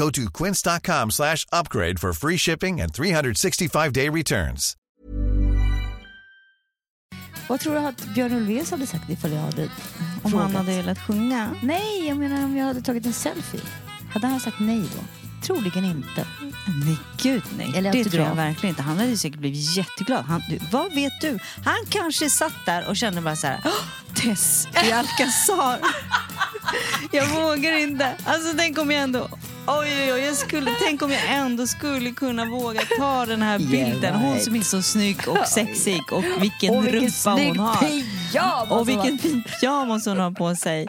Go to quince.com slash upgrade for free shipping and 365-day returns. Vad tror du att Björn Ulvaeus hade sagt ifall jag hade Om frågat? han hade velat sjunga? Nej, jag menar om jag hade tagit en selfie. Hade han sagt nej då? Troligen inte. Nej, gud nej. Eller det tror jag verkligen inte. Han hade säkert blivit jätteglad. Han, du, vad vet du? Han kanske satt där och kände bara så här, "Åh, Tess i Alcazar. jag vågar inte. Alltså tänk om jag ändå, oj oj oj, jag skulle, tänk om jag ändå skulle kunna våga ta den här bilden. Hon som är så snygg och sexig och vilken Och vilken rumpa hon har. pyjamas Och vilken fin pyjamas hon har på sig.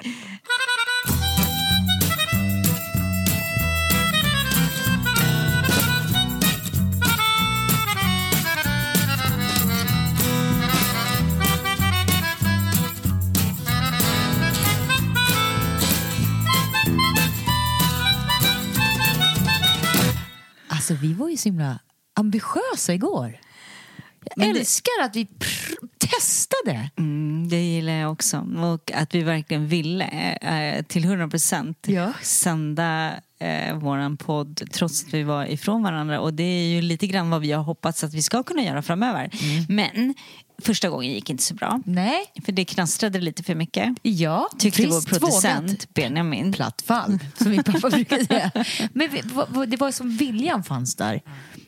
Ju så himla ambitiösa igår. Jag Men det- älskar att vi testade. Mm, det gillar jag också. Och att vi verkligen ville eh, till 100 procent Ja. sända eh, våran podd trots att vi var ifrån varandra. Och det är ju lite grann vad vi har hoppats att vi ska kunna göra framöver. Mm. Men första gången gick inte så bra. Nej, För det knastrade lite för mycket. ja. Tyckte vår producent vågat. Benjamin. Platt fall, som min pappa brukar säga. Men vi, det var som viljan fanns där.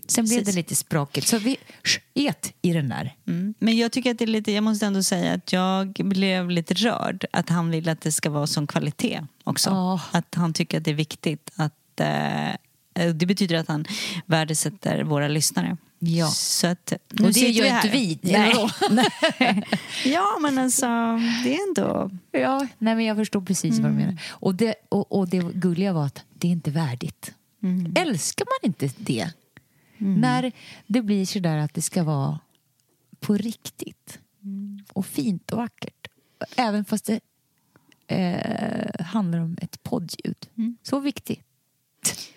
Sen blev det lite språkigt. Så vi et i den där. Mm. Men jag tycker att det är lite, jag måste ändå säga att jag blev lite rörd att han vill att det ska vara sån kvalitet också. Ja. Att han tycker att det är viktigt att eh, det betyder att han värdesätter våra lyssnare. Ja. Så att, nu Och det gör här. inte vi. Nej. ja, men alltså, det är ändå... Ja, nej, men jag förstår precis vad du menar. Och det, och, och det gulliga var att det är inte värdigt. Älskar man inte det? När det blir så där att det ska vara på riktigt. Och fint och vackert. Även fast det eh, handlar om ett poddljud. Så viktigt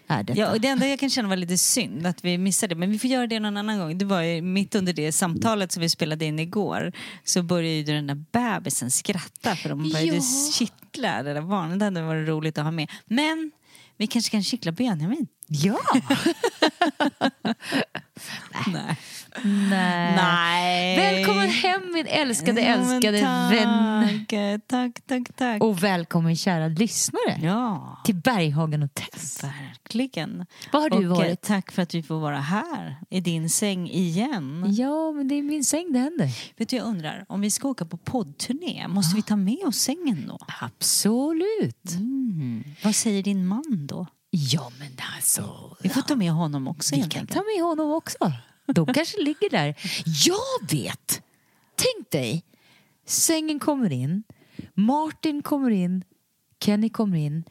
är detta. Ja, och det enda jag kan känna var lite synd att vi missade men vi får göra det någon annan gång. Det var ju mitt under det samtalet som vi spelade in igår så började ju den där bebisen skratta för de började Ja. kittla det där barnet. Det hade varit roligt att ha med. Men vi kanske kan kittla Benjamin? Ja! Nej. Nej. Nej. Välkommen hem min älskade, Ja, älskade tack, vän. Tack, tack, tack. Och välkommen kära lyssnare Ja, till Berghagen och Tess. verkligen. Var har du och, eh, varit? Tack för att vi får vara här i din säng igen. Ja, men det är min säng det händer. Vet du, jag undrar, om vi ska åka på poddturné, måste vi ta med oss sängen då? Absolut. Mm. Vad säger din man då? Ja, men alltså. Vi får ta med honom också Vi kan ta med honom också. De kanske ligger där. Jag vet! Tänk dig, sängen kommer in, Martin kommer in, Kenny kommer in,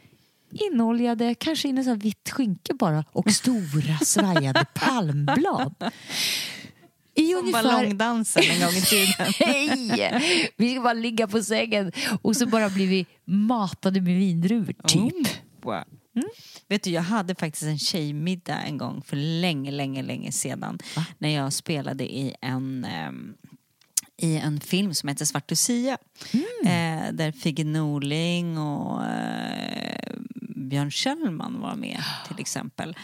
inoljade, kanske in i så här vitt skynke bara och stora svajande palmblad. I Som ballongdansen en gång i tiden. Hej! Vi ska bara ligga på sängen och så bara blir vi matade med vindruvor, typ. Wow. Vet du, jag hade faktiskt en tjejmiddag en gång för länge, länge, länge sedan. När jag spelade i en, ehm, i en film som heter Svart Lucia. Eh, där Figge Norling och eh, Björn Kjellman var med till exempel.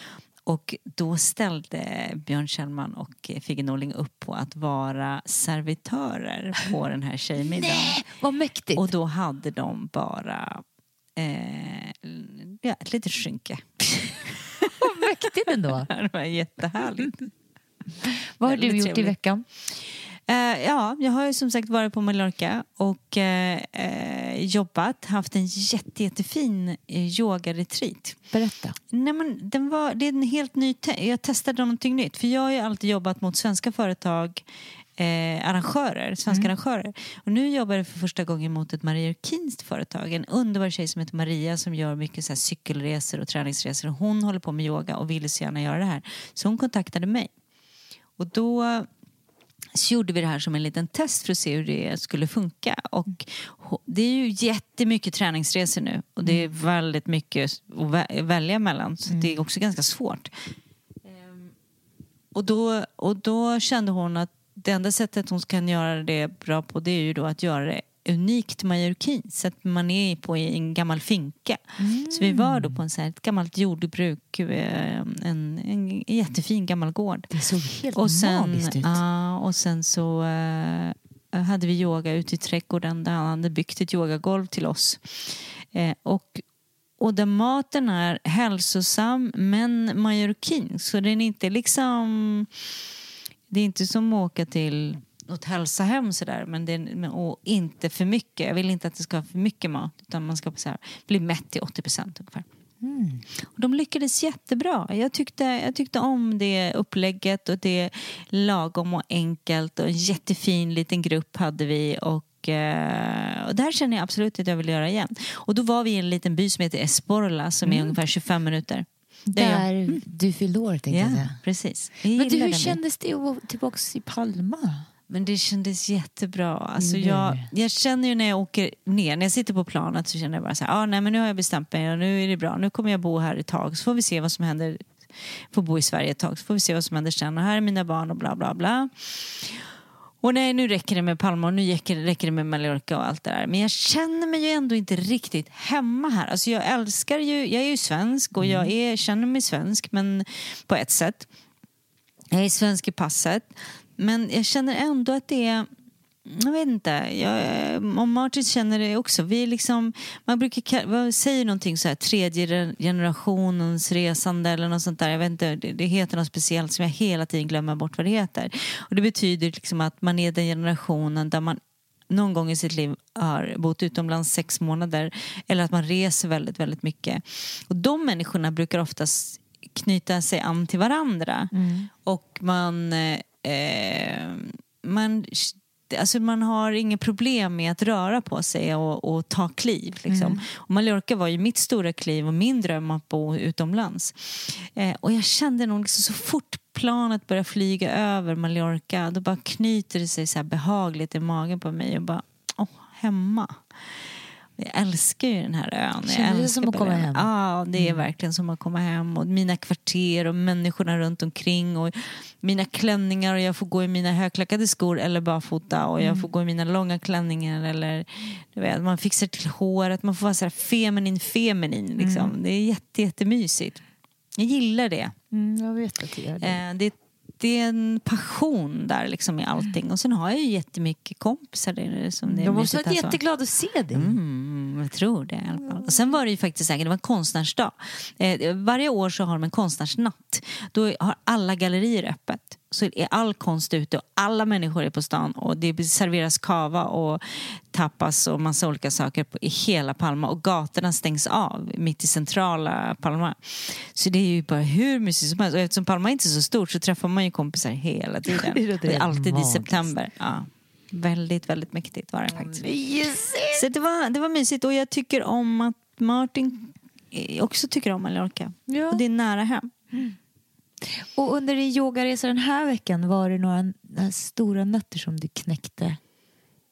Och då ställde Björn Kjellman och Figge Norling upp på att vara servitörer på den här tjejmiddagen. Vad mäktigt. Och då hade de bara ja, ett litet skynke. Mäktigt ändå. Det var jättehärligt. Vad har du gjort i trevligt. veckan? Eh, ja, jag har ju som sagt varit på Mallorca och eh, eh, jobbat, haft en jätte, jättefin eh, yogaretreat. Berätta. Nej, men den var, det är en helt ny... Te- jag testade någonting nytt. För jag har ju alltid jobbat mot svenska företag, eh, arrangörer, svenska arrangörer. Och nu jobbar jag för första gången mot ett Maria Urkinskt företag. En underbar tjej som heter Maria som gör mycket så cykelresor och träningsresor. Hon håller på med yoga och ville så gärna göra det här. Så hon kontaktade mig. Och då så gjorde vi det här som en liten test för att se hur det skulle funka. Och det är ju jättemycket träningsresor nu och det är väldigt mycket att vä- välja mellan. Så det är också ganska svårt. Ehm, Och då, och då kände hon att det enda sättet hon kan göra det bra på det är ju då att göra det unikt mallorquin så att man är på i en gammal finka. Så vi var då på en så här, ett gammalt jordbruk, eh, en, en jättefin gammal gård. Det såg helt Och sen, magiskt ut. ja, och sen så eh, hade vi yoga ute i trädgården där han hade byggt ett yogagolv till oss. Eh, och, och där maten är hälsosam men mallorquin. Så den är inte liksom... Det är inte som att åka till något hälsohem sådär. Men det är, och inte för mycket. Jag vill inte att det ska vara för mycket mat. Utan man ska här, bli mätt till 80 procent ungefär. Och de lyckades jättebra. Jag tyckte, jag tyckte om det upplägget och det lagom och enkelt och en jättefin liten grupp hade vi och, eh, och det här känner jag absolut att jag vill göra igen. Och då var vi i en liten by som heter Esporla som är ungefär 25 minuter. Där jag- Där du fyllde år tänkte jag Ja, säga. precis. Jag Men du, hur kändes det att vara tillbaka i Palma? Men det kändes jättebra. Alltså Mm, jag, jag känner ju när jag åker ner, när jag sitter på planet så känner jag bara så här, ah, nej men nu har jag bestämt mig och nu är det bra. Nu kommer jag bo här ett tag så får vi se vad som händer. Får bo i Sverige ett tag så får vi se vad som händer sen. Och här är mina barn och bla bla bla. Och nej, nu räcker det med Palma och nu räcker, det med Mallorca och allt det där. Men jag känner mig ju ändå inte riktigt hemma här. Alltså jag älskar ju, jag är ju svensk och jag är, känner mig svensk men på ett sätt. Jag är svensk i passet. Men jag känner ändå att det är... Jag vet inte. Jag, och Martin känner det också. Vi liksom, man brukar ka- vad säger någonting så här tredje generationens resande eller något sånt där. Jag vet inte, det, det heter något speciellt som jag hela tiden glömmer bort vad det heter. Och det betyder liksom att man är den generationen där man någon gång i sitt liv har bott utomlands sex månader eller att man reser väldigt, väldigt mycket. Och de människorna brukar oftast knyta sig an till varandra. Och man, eh, man, alltså man har inget problem med att röra på sig och, och ta kliv. Liksom. Och Mallorca var ju mitt stora kliv och min dröm att bo utomlands. Eh, och jag kände nog liksom så fort planet började flyga över Mallorca då bara knyter det sig så behagligt i magen på mig och bara, åh, hemma. Jag älskar ju den här ön. Jag Kändes det som att komma hem? Ja, det är verkligen som att komma hem. Och mina kvarter och människorna runt omkring och mina klänningar och jag får gå i mina högklackade skor eller barfota och jag får gå i mina långa klänningar eller du vet, man fixar till håret. Man får vara så här feminin feminin liksom. Det är jätte, jättemysigt. Jag gillar det. Mm, jag vet att du gör det. Eh, det, det är en passion där liksom i allting. Och sen har jag ju jättemycket kompisar där som det är De måste vara alltså. jätteglada att se dig. Mm, jag tror det i alla fall. Och sen var det ju faktiskt säkert, det var en konstnärsdag. Eh, varje år så har de en konstnärsnatt. Då har alla gallerier öppet. Så är all konst ute och alla människor är på stan och det serveras kava och tapas och massa olika saker i hela Palma och gatorna stängs av mitt i centrala Palma. Så det är ju bara hur mysigt som helst och eftersom Palma inte är så stort så träffar man ju kompisar hela tiden. Det låter Det är alltid i magiskt. september. Ja. Väldigt, väldigt mäktigt var det faktiskt. Mysigt. Så det var, det var mysigt och jag tycker om att Martin eh, också tycker om Mallorca. Ja. Och det är nära hem. Och under din yogaresa den här veckan var det några stora nötter som du knäckte?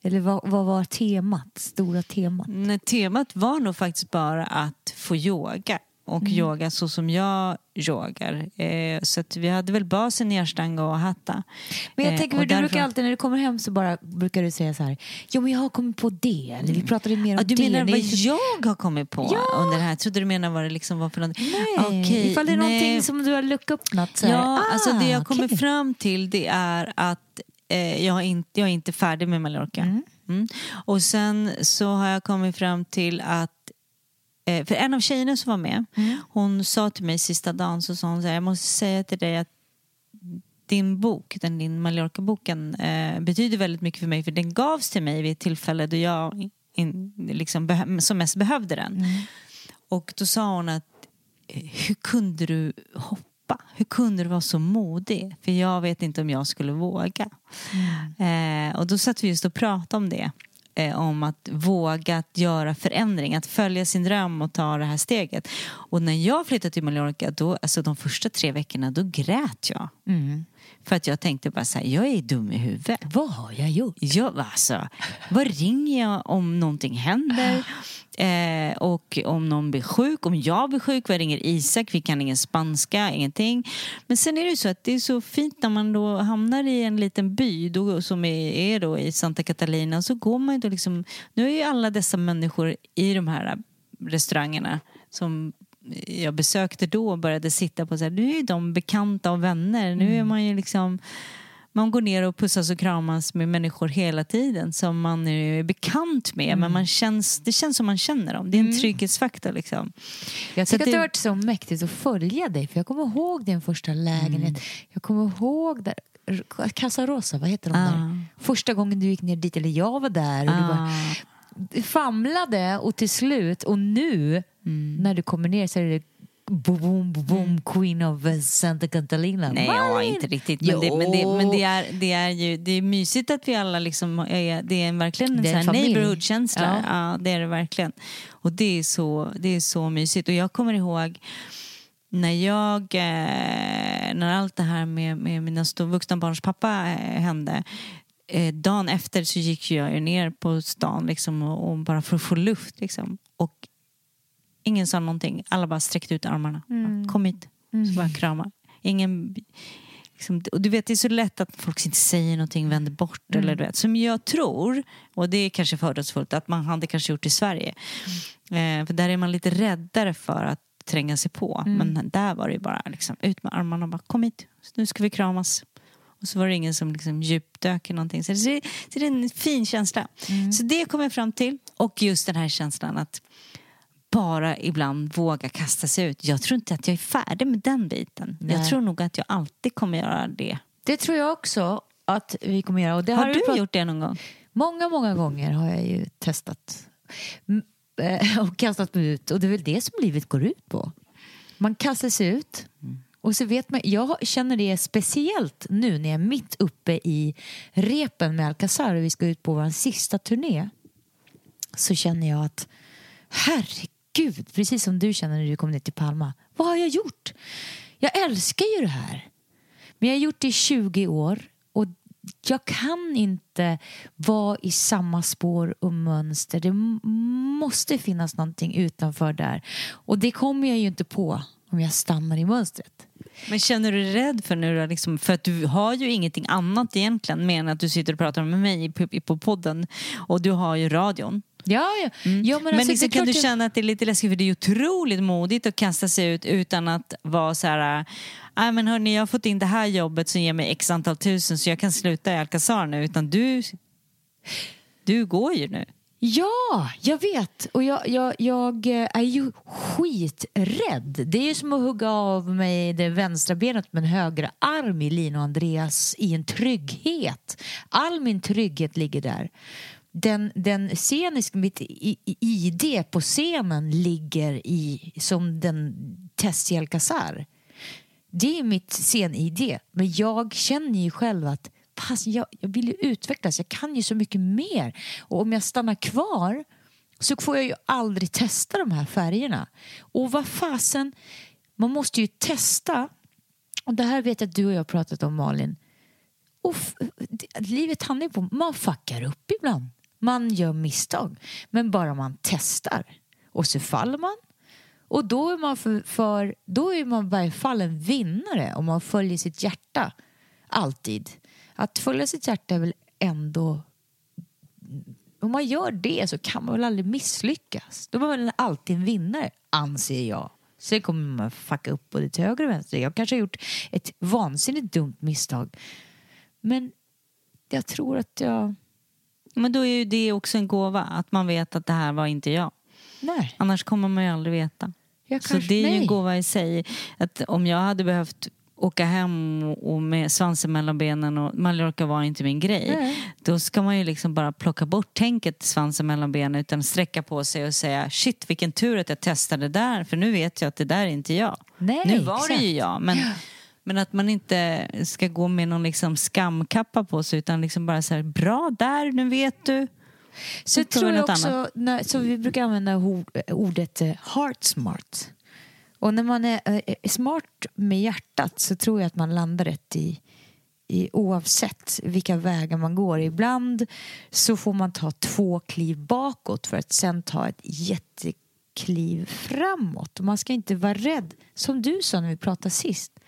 Eller vad, vad var temat? Stora temat? Nej, temat var nog faktiskt bara att få yoga. Och yoga så som jag yogar. Eh, så att vi hade väl basen i ashtanga och hatta. Men jag Eh, tänker, och du brukar därifrån- alltid när du kommer hem så bara brukar du säga så här. Jo men jag har kommit på det. Eller vi pratade mer om Ja, du det. menar Ni- vad jag har kommit på Ja. under det här? Jag trodde du menade vad det liksom var för något. Nej, Okej, ifall det är någonting nej. som du har luck upp något så här. Ja, alltså det jag ah, kommer okej. fram till det är att eh, jag, är inte, jag är inte färdig med Mallorca. Mm. Och sen så har jag kommit fram till att eh, för en av tjejerna som var med, Mm. hon sa till mig sista dagen så sa hon så här, jag måste säga till dig att din bok, den din Mallorca-boken, eh, betyder väldigt mycket för mig för den gavs till mig vid ett tillfälle då jag in, liksom, som mest behövde den. Mm. Och då sa hon att eh, hur kunde du hoppa? Hur kunde du vara så modig? För jag vet inte om jag skulle våga. Mm. Eh, och då satt vi just och pratade om det. Eh, om att våga att göra förändring, att följa sin dröm och ta det här steget. Och när jag flyttade till Mallorca, då, alltså de första tre veckorna, då grät jag. Mm. För att jag tänkte bara så här, jag är dum i huvudet. Vad har jag gjort? Jag, alltså, vad ringer jag om någonting händer? Eh, och om någon blir sjuk, om jag blir sjuk, vad ringer Isak? Vi kan ingen spanska, ingenting. Men sen är det ju så att det är så fint när man då hamnar i en liten by då, som är, är då i Santa Catalina. Så går man ju då liksom, nu är ju alla dessa människor i de här restaurangerna som jag besökte då och började sitta på så här, nu är de bekanta och vänner. Nu är man ju liksom man går ner och pussas och kramas med människor hela tiden som man är bekant med. Men man känns, det känns som man känner dem. Det är en trygghetsfaktor. Liksom. Jag tycker att det- har varit så mäktigt att följa dig. För jag kommer ihåg din första lägenhet. Mm. Jag kommer ihåg där, Casa Rosa, vad heter de Ah. där? Första gången du gick ner dit, eller jag var där. Och du bara Ah, famlade och till slut, och nu Mm. när du kommer ner så är det boom, boom, boom, Queen of Santa Catalina. Nej, ja, inte riktigt. Men, det, men, det, men det, är, det är ju det är mysigt att vi alla liksom är, det är verkligen en Det är en neighborhood-känsla. Ja. Ja. det är det verkligen. Och det är så, det är så mysigt. Och jag kommer ihåg när jag, eh, när allt det här med, med mina vuxna barns pappa eh, hände eh, dagen efter så gick jag ner på stan liksom, och bara för att få luft. Liksom. Och ingen sa någonting. Alla bara sträckte ut armarna. Kom hit. Så bara krama. Ingen... Liksom, och du vet, det är så lätt att folk inte säger någonting, vänder bort. Eller, du vet, som jag tror, och det är kanske fördomsfullt, att man hade kanske gjort i Sverige. Eh, för där är man lite räddare för att tränga sig på. Men där var det ju bara liksom, ut med armarna och bara kom hit, nu ska vi kramas. Och så var det ingen som liksom djupdök i någonting. Så det, så det är en fin känsla. Så det kom jag fram till. Och just den här känslan att bara ibland våga kasta sig ut. Jag tror inte att jag är färdig med den biten. Nej. Jag tror nog att jag alltid kommer göra det. Det tror jag också att vi kommer göra. Och det Har vi du gjort det någon gång? Många, många gånger har jag ju testat eh, och kastat mig ut. Och det är väl det som livet går ut på. Man kastar sig ut. Och så vet man, jag känner det speciellt nu när jag är mitt uppe i repen med Alcazar och vi ska ut på vår sista turné. Så känner jag att herregud, Gud, precis som du känner när du kom ner till Palma. Vad har jag gjort? Jag älskar ju det här. Men jag har gjort det i 20 år och jag kan inte vara i samma spår och mönster. Det måste finnas någonting utanför där. Och det kommer jag ju inte på om jag stannar i mönstret. Men känner du dig rädd för nu då, liksom, för att du har ju ingenting annat egentligen mer än att du sitter och pratar med mig på, på podden och du har ju radion. Ja, ja. ja men, Men alltså, liksom, kan du känna att det är lite läskigt för det är otroligt modigt att kasta sig ut utan att vara så här Nej men hörni jag har fått in det här jobbet som ger mig x antal tusen så jag kan sluta i Alcazar nu utan du Du går ju nu. Ja, jag vet. Och jag, jag, jag eh, är ju skiträdd. Det är ju som att hugga av mig det vänstra benet med en högra arm i Lina och Andreas i en trygghet. All min trygghet ligger där. Den, den scenisk, mitt ID på scenen ligger i som den Tessiel Alcazar. Det är mitt scen-ID. Men jag känner ju själv att pass, jag, jag vill ju utvecklas. Jag kan ju så mycket mer. Och om jag stannar kvar så får jag ju aldrig testa de här färgerna. Och vad fasen, man måste ju testa. Och det här vet jag att du och jag har pratat om Malin. Och livet handlar ju på man fuckar upp ibland. Man gör misstag. Men bara man testar och så faller man och då är man för, för då är man i varje fall en vinnare om man följer sitt hjärta. Alltid. Att följa sitt hjärta är väl ändå... Om man gör det så kan man väl aldrig misslyckas. Då är man väl alltid en vinnare, anser jag. Sen kommer man fucka upp både till höger och vänster. Jag kanske har gjort ett vansinnigt dumt misstag. Men jag tror att jag... Men då är ju det också en gåva att man vet att det här var inte jag. Nej. Annars kommer man ju aldrig veta. Jag Så kanske, det är ju en gåva i sig. Att om jag hade behövt åka hem och med svansen mellan benen och Mallorca var inte min grej. Nej. Då ska man ju liksom bara plocka bort tänket svansen mellan benen utan sträcka på sig och säga shit vilken tur att jag testade där för nu vet jag att det där är inte jag. Nej, nu var exakt. det ju jag men, men att man inte ska gå med någon liksom skamkappa på sig utan liksom bara så här bra där, nu vet du. Så vi tror jag också, när, så vi brukar använda ordet eh, heart smart. Och när man är eh, smart med hjärtat så tror jag att man landar rätt i, i oavsett vilka vägar man går. Ibland så får man ta två kliv bakåt för att sen ta ett jättekliv framåt. Och man ska inte vara rädd, som du sa när vi pratade sist,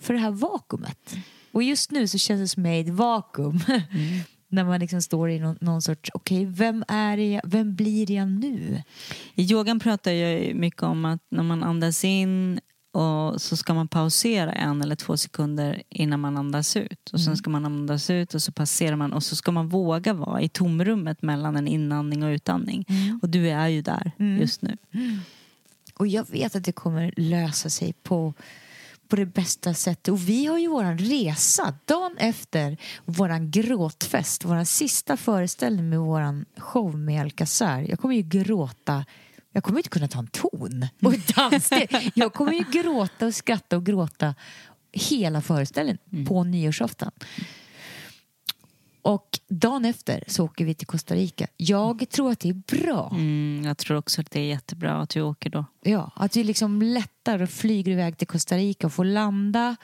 för det här vakuumet. Och just nu så känns det som jag är i ett vakuum. När man liksom står i någon, någon sorts, okej, vem är jag, vem blir jag nu? I yogan pratar jag mycket om att när man andas in och så ska man pausera en eller två sekunder innan man andas ut. Och sen ska man andas ut och så passerar man och så ska man våga vara i tomrummet mellan en inandning och utandning. Och du är ju där just nu. Och jag vet att det kommer lösa sig på, på det bästa sättet. Och vi har ju våran resa dagen efter våran gråtfest, våran sista föreställning med våran show med Alcazar. Jag kommer ju gråta jag kommer inte kunna ta en ton och ett danssteg. Jag kommer ju gråta och skratta och gråta hela föreställningen på nyårsafton. Och dagen efter så åker vi till Costa Rica. Jag tror att det är bra. Mm, jag tror också att det är jättebra att du åker då. Ja, att vi liksom lättare flyger iväg till Costa Rica och får landa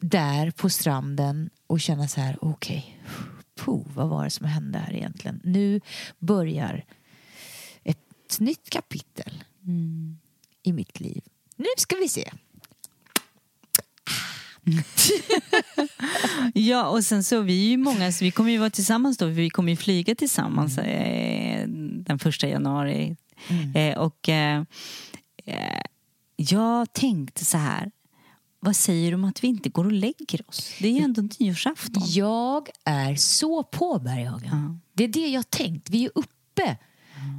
där på stranden och känna så här, okej, puh, vad var det som hände här egentligen? Nu börjar ett nytt kapitel i mitt liv. Nu ska vi se. Ja, och sen så vi är ju många, så vi kommer ju vara tillsammans då, vi kommer ju flyga tillsammans eh, den första januari. Eh, och eh, eh, jag tänkte så här, vad säger du om att vi inte går och lägger oss? Det är ju ändå nyårsafton. Jag är så på Berghagen. Det är det jag tänkt. Vi är uppe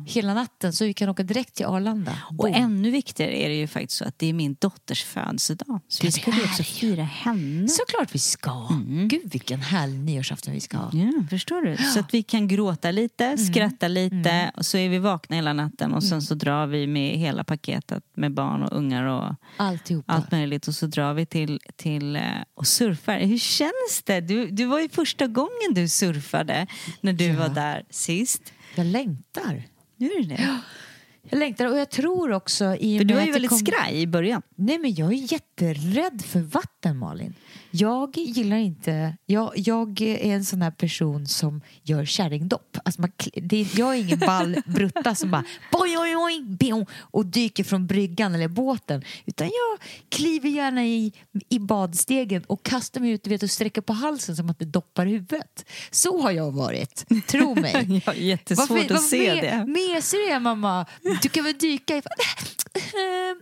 hela natten så vi kan åka direkt till Arlanda. Och Boom. ännu viktigare är det ju faktiskt så att det är min dotters födelsedag. Så vi det ska ju är också fira henne. Såklart vi ska. Gud vilken härlig nyårsafton vi ska ha. Ja, förstår du? Så att vi kan gråta lite, skratta lite och så är vi vakna hela natten och sen så drar vi med hela paketet med barn och ungar och Alltihopa. allt möjligt och så drar vi till, till eh, och surfar. Hur känns det? Du, du var ju första gången du surfade när du Ja. var där sist. Jag längtar. Nu är det det. Jag längtar och jag tror också i För du var ju väldigt kom- skraj i början. Nej men jag är jätterädd för vatten Malin. Jag gillar inte, jag, jag är en sån här person som gör kärringdopp. Alltså man, det, jag är ingen ball brutta som bara boing, boing, boing, biong, och dyker från bryggan eller båten. Utan jag kliver gärna i, i badstegen och kastar mig ut vet, och sträcker på halsen som att det doppar huvudet. Så har jag varit, tro mig. Jag har jättesvårt Varför- att se vad det. Mesig du är mamma. Du kan väl dyka i...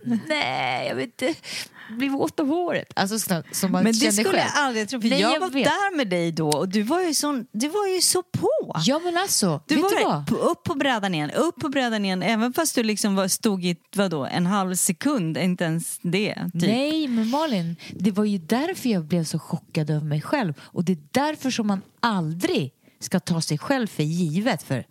Nej, jag vill inte bli våt av håret. Alltså så, som man Men det skulle själv. jag aldrig tro, för Nej, jag, jag var vet. där med dig då och du var ju, sån, du var ju så på. Ja men alltså, Du vet var du vad? på- upp på brädan igen, upp på brädan igen, även fast du liksom var, stod i vadå, en halv sekund, inte ens det. Typ. Nej men Malin, det var ju därför jag blev så chockad över mig själv. Och det är därför som man aldrig ska ta sig själv för givet. För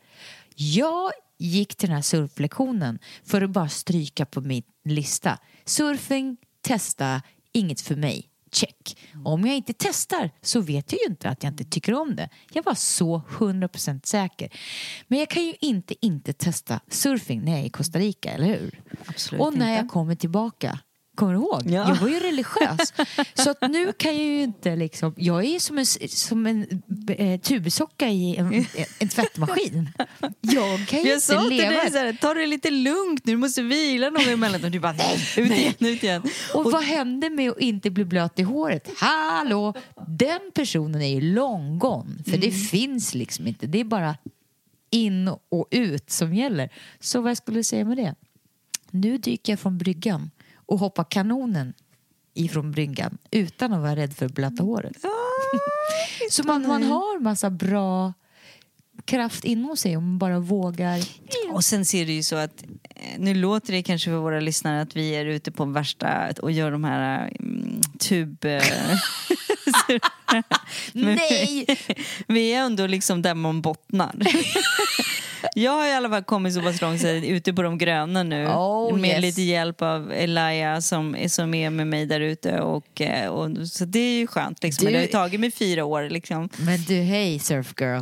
jag gick till den här surflektionen för att bara stryka på min lista. Surfing, testa, inget för mig. Check. Om jag inte testar så vet jag ju inte att jag inte tycker om det. Jag var så 100% säker. Men jag kan ju inte inte testa surfing när jag är i Costa Rica, eller hur? Absolut Och när inte. jag kommer tillbaka Kommer du ihåg? Ja. Jag var ju religiös. Så att nu kan jag ju inte liksom... Jag är som en, som en eh, tubsocka i en, en tvättmaskin. Jag kan ju Jag inte sa till leva... dig så här, ta det lite lugnt nu, du måste vila någon emellan. Och du bara, nej, ut igen, ut igen. Och, vad hände med att inte bli blöt i håret? Hallå! Den personen är ju long gone. För det finns liksom inte. Det är bara in och ut som gäller. Så vad jag skulle säga med det? Nu dyker jag från bryggan och hoppar kanonen ifrån bryggan utan att vara rädd för att blöta håret. Så man, man har massa bra kraft inom sig om man bara vågar. Och sen ser det ju så att, eh, nu låter det kanske för våra lyssnare att vi är ute på värsta och gör de här mm, tub... eh, Nej! vi är ändå liksom där man bottnar. Jag har i alla fall kommit så pass långt så jag är ute på de gröna nu. Oh, med yes. lite hjälp av Elia som, som är med mig där ute. Och, eh, och, så det är ju skönt. Liksom. Men Du- det har ju tagit mig fyra år. Liksom. Men du, hej surf girl.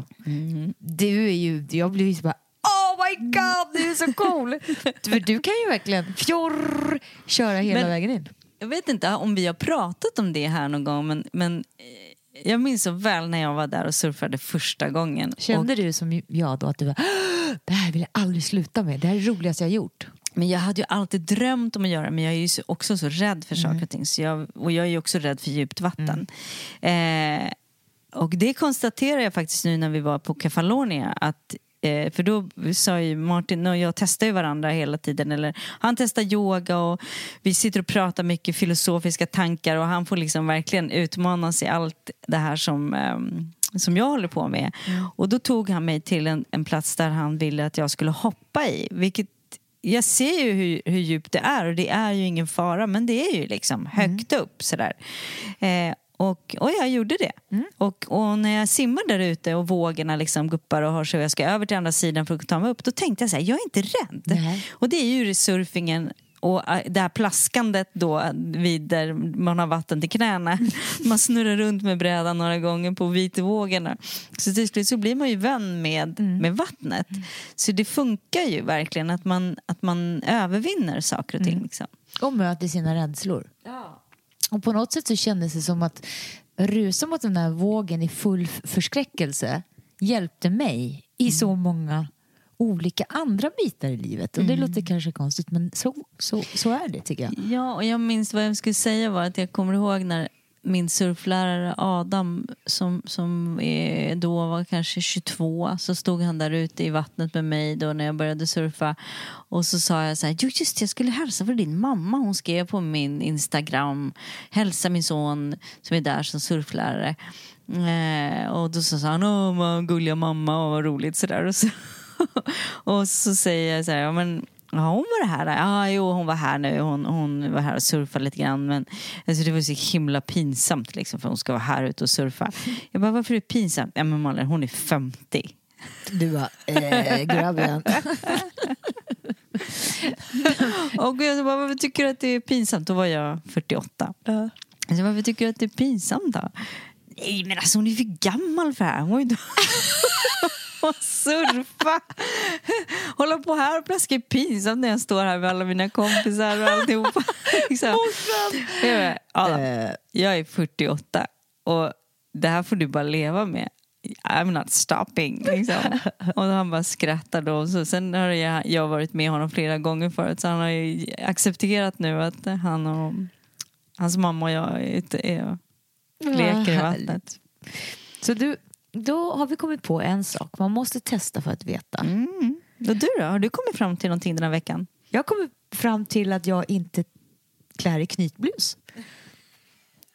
Du är ju, jag blir ju så bara Oh my god, du är så cool! För du kan ju verkligen fjorr, köra hela Men- vägen in. Jag vet inte om vi har pratat om det här någon gång men, men eh, jag minns så väl när jag var där och surfade första gången. Kände du som jag då att du var "Åh, det här vill jag aldrig sluta med, det här är det roligaste jag har gjort. Men jag hade ju alltid drömt om att göra men jag är ju så- också så rädd för saker och ting. Så jag, och jag är ju också rädd för djupt vatten. Eh, och det konstaterar jag faktiskt nu när vi var på Kefalonia att eh, för då sa ju Martin och jag testar ju varandra hela tiden. Eller, han testar yoga och vi sitter och pratar mycket filosofiska tankar och han får liksom verkligen utmanas i allt det här som, ehm, som jag håller på med. Och då tog han mig till en, en plats där han ville att jag skulle hoppa i. Vilket jag ser ju hur, hur djupt det är och det är ju ingen fara men det är ju liksom högt upp sådär. Eh, och, och jag gjorde det. Och, och när jag simmar där ute och vågorna liksom guppar och har så jag ska över till andra sidan för att ta mig upp då tänkte jag så här, jag är inte rädd. Nej. Och det är ju surfingen och äh, det här plaskandet då vid där man har vatten till knäna. Man snurrar runt med brädan några gånger på vitvågorna. Så till slut så blir man ju vän med, med vattnet. Så det funkar ju verkligen att man, att man övervinner saker och ting. Liksom. Och möter sina rädslor. Och på något sätt så kändes det som att rusa mot den här vågen i full förskräckelse hjälpte mig i så många olika andra bitar i livet. Och det låter kanske konstigt men så, så, så är det tycker jag. Ja, och jag minns vad jag skulle säga var att jag kommer ihåg när min surflärare Adam som, som då var kanske 22 så stod han där ute i vattnet med mig då när jag började surfa. Och så sa jag så här, jo just det, jag skulle hälsa för din mamma. Hon skrev på min Instagram hälsa min son som är där som surflärare. Eh, och då så sa han, åh vad gulliga mamma och vad roligt. Sådär och så, och så säger jag så här, ja men Ja, hon var här. Ja, jo, hon var här nu. Hon, hon var här och surfade lite grann. Men alltså, det var så himla pinsamt liksom, för hon ska vara här ute och surfa. Jag bara, varför är det pinsamt? Ja, men Malin, hon är 50. Du bara, eh, grabben. Och jag bara, varför tycker du att det är pinsamt? Då var jag 48. Alltså, varför tycker du att det är pinsamt då? Nej, men alltså hon är för gammal för det här. Hon var ju. och surfa. Hålla på här och plaska är pinsamt när jag står här med alla mina kompisar och alltihopa. liksom. Ja, jag är 48 och det här får du bara leva med. I'm not stopping. Liksom. Och han bara skrattar då. Så, sen har jag, jag varit med honom flera gånger förut så han har ju accepterat nu att han och hans mamma och jag är ute och leker i vattnet. Så du, då har vi kommit på en sak. Man måste testa för att veta. Mm. Och du då? Har du kommit fram till någonting den här veckan? Jag kommer fram till att jag inte klär i knytblus.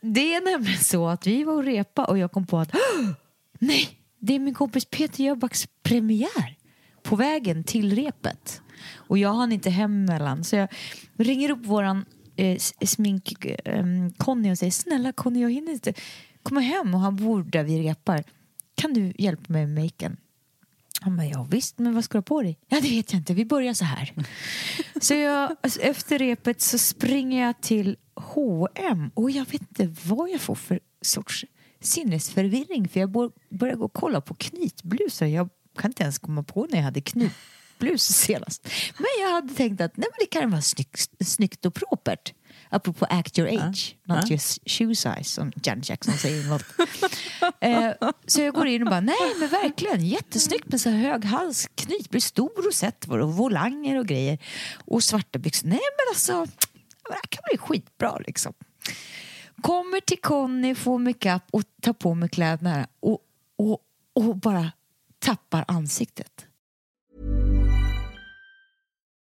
Det är nämligen så att vi var och repa och jag kom på att "Åh! nej, det är min kompis Peter Jöbacks premiär på vägen till repet. Och jag hann inte hem mellan så jag ringer upp våran eh, smink eh, Conny och säger snälla Conny jag hinner inte komma hem och han bor där vi repar. Kan du hjälpa mig med maken? Han bara, ja visst, men vad ska du ha på dig? Ja, det vet jag inte. Vi börjar så här. Så jag, alltså, efter repet så springer jag till H&M och jag vet inte vad jag får för sorts sinnesförvirring för jag bör- börjar gå och kolla på knytblusar. Jag kan inte ens komma på när jag hade knytblus senast. Men jag hade tänkt att nej, men det kan vara snyggt, snyggt och propert. Apropå act your age, not just shoe size som Janet Jackson säger. något. eh, så jag går in och bara, nej men verkligen jättesnyggt med så här hög hals, knytblus, stor rosett och volanger och grejer. Och svarta byxor. Nej men alltså, det här kan bli skitbra liksom. Kommer till Conny, får makeup och tar på mig kläderna och, och, och bara tappar ansiktet.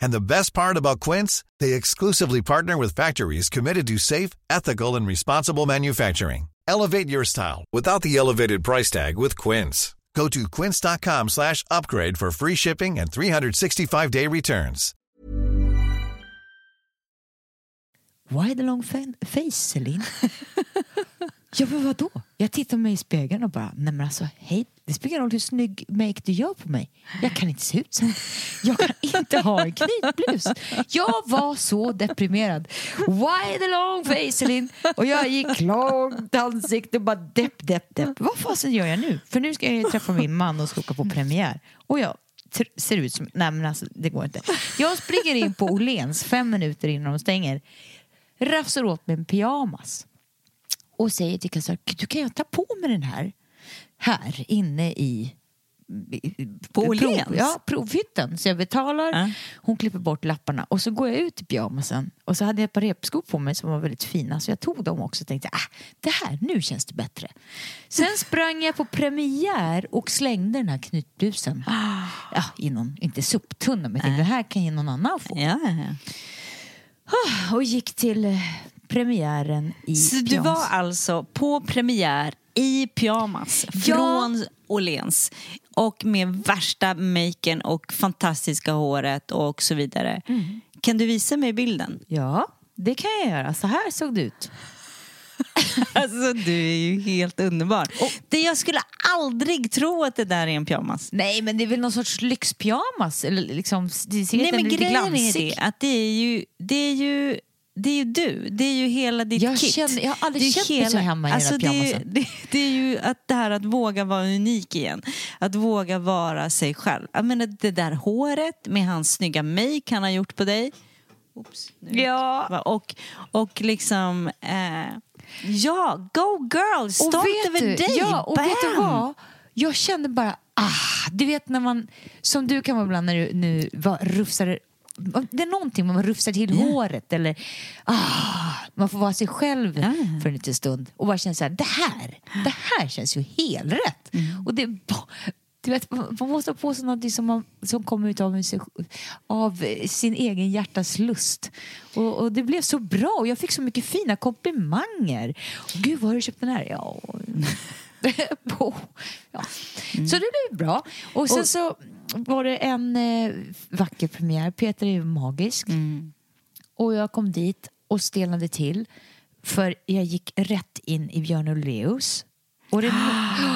And the best part about Quince, they exclusively partner with factories committed to safe, ethical, and responsible manufacturing. Elevate your style without the elevated price tag with Quince. Go to quince.com slash upgrade for free shipping and 365-day returns. Why the long fa- face, Celine? ja, vadå? Jag tittar mig i spegeln och bara, nej alltså, hej, det spelar ingen roll hur snygg make du gör på mig. Jag kan inte se ut så. Jag kan inte ha en knytblus. Jag var så deprimerad. Why the long face, Elin? Och jag gick långt ansikte och bara depp, depp, depp. Vad fasen gör jag nu? För nu ska jag ju träffa min man och ska åka på premiär. Och jag ser ut som, nej men alltså det går inte. Jag springer in på Åhléns fem minuter innan de stänger. Rafsar åt mig en pyjamas och säger till kassören, du kan jag ta på mig den här här inne i På prov, Åhléns? ja, provhytten. Så jag betalar, Ja. hon klipper bort lapparna och så går jag ut i pyjamasen och så hade jag ett par repskor på mig som var väldigt fina så jag tog dem också och tänkte ah, det här, nu känns det bättre. Sen sprang jag på premiär och slängde den här knytblusen ja, i någon, inte soptunna men jag tänkte den här kan ju någon annan få. Ja, ja, ja. Och gick till premiären i Så du pyjamas. var alltså på premiär i pyjamas Ja. från Åhléns och med värsta maken och fantastiska håret och så vidare. Mm. Kan du visa mig bilden? Ja, det kan jag göra. Så här såg det ut. Alltså du är ju helt underbar. det jag skulle aldrig tro att det där är en pyjamas. Nej, men det är väl någon sorts lyxpyjamas? Eller liksom, det ser Nej men grejen är det att det är ju, det är ju det är ju du, det är ju hela ditt Jag kit. känner- jag har aldrig Det är känt mig så hemma i den alltså där det, är- det, det är ju att det här att våga vara unik igen. Att våga vara sig själv. Jag menar det där håret med hans snygga make han har gjort på dig. Oops, nu. Ja. Och, och liksom, eh, ja, go girl, stolt och vet över du, dig. Ja, och vet du Bam! vad? Jag kände bara, ah, du vet när man, som du kan vara ibland när du nu var, rufsar det är någonting man rufsar till håret eller ah, man får vara sig själv Ja. för en liten stund och bara känna så här, det här, det här känns ju helt rätt. Mm. Och det du vet, man måste ha på sig något som, man, som kommer ut av, sig, av sin egen hjärtas lust. Och, och det blev så bra och jag fick så mycket fina komplimanger. Och Gud, vad har du köpt den här? Ja. Ja. Så det blev bra. Och sen så var det en eh, vacker premiär. Peter är ju magisk. Och jag kom dit och stelnade till. För jag gick rätt in i Björn Ulvaeus. Och det,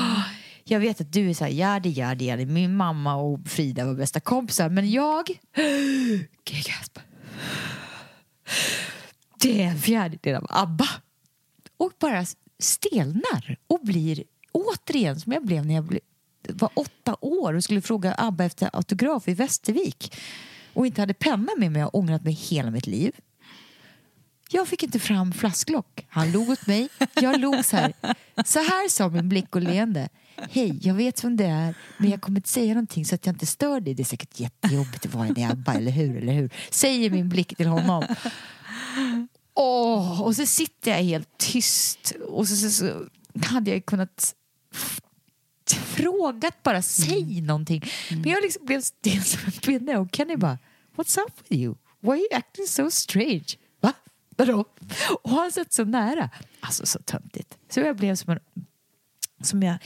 jag vet att du är så här, jadi, jadi. Min mamma och Frida var bästa kompisar. Men jag... Det är en fjärdedel av ABBA. Och bara stelnar och blir återigen som jag blev när jag blev, var åtta år och skulle fråga ABBA efter autograf i Västervik och inte hade penna med mig och ångrat mig hela mitt liv. Jag fick inte fram flasklock. Han log åt mig. Jag log så här. Så här sa min blick och leende. Hej, jag vet vem det är, men jag kommer inte säga någonting så att jag inte stör dig. Det är säkert jättejobbigt att vara en i ABBA, eller hur? Eller hur? Säger min blick till honom. Åh, och så sitter jag helt tyst och så, så, så hade jag kunnat frågat bara, säg någonting. Men jag liksom blev stel som en pinne och Kenny bara, what's up with you? Why are you acting so strange? Va? Vadå? Och han satt så nära. Alltså så töntigt. Så jag blev som en som jag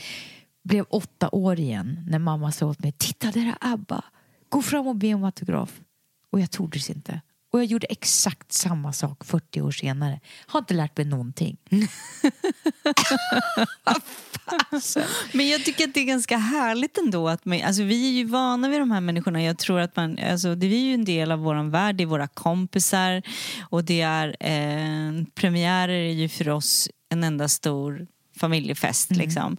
blev åtta år igen när mamma sa åt mig, titta där är ABBA, gå fram och be om autograf. Och jag tordes inte. Och jag gjorde exakt samma sak 40 år senare. Har inte lärt mig någonting. Men jag tycker att det är ganska härligt ändå. Att man, alltså vi är ju vana vid de här människorna. Jag tror att man, alltså det är ju en del av vår värld, det är våra kompisar och det är eh, premiärer är ju för oss en enda stor familjefest Mm. liksom.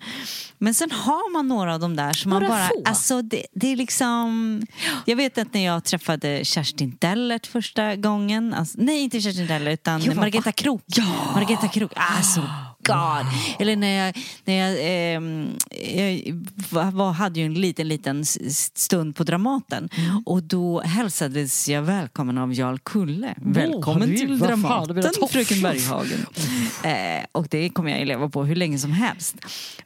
Men sen har man några av de där som man Några bara, få. alltså det, det är liksom Jag vet att när jag träffade Kerstin Dellert första gången, alltså, nej inte Kerstin Dellert utan Jo, Margareta Krook. Ja. Margareta Krook, alltså God. Eller när jag, när jag, ehm, jag var, hade ju en liten, liten stund på Dramaten och då hälsades jag välkommen av Jarl Kulle. välkommen har du- till fan, Dramaten, toff. fröken Berghagen. eh, och det kommer jag leva på hur länge som helst.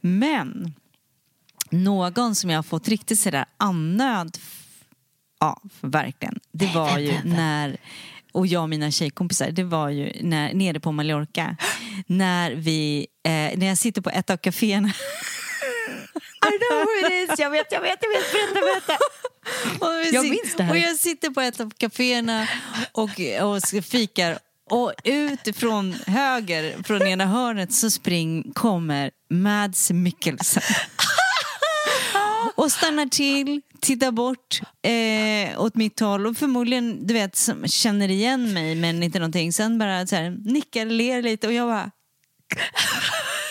Men någon som jag har fått riktigt sådär annöd Ja, verkligen. Det var ju när, och jag och mina tjejkompisar, det var ju när, nere på Mallorca. När vi, eh, när jag sitter på ett av kaféerna. I know who it is! Jag vet, jag vet, jag vet. Berätta, berätta. Och Jag minns det här. Och jag sitter på ett av kaféerna och, och fikar och ut från höger, från ena hörnet, så spring kommer Mads Mikkelsen. Och stannar till, tittar bort eh, åt mitt håll och förmodligen du vet, känner igen mig men inte någonting. Sen bara så här, nickar, ler lite och jag bara...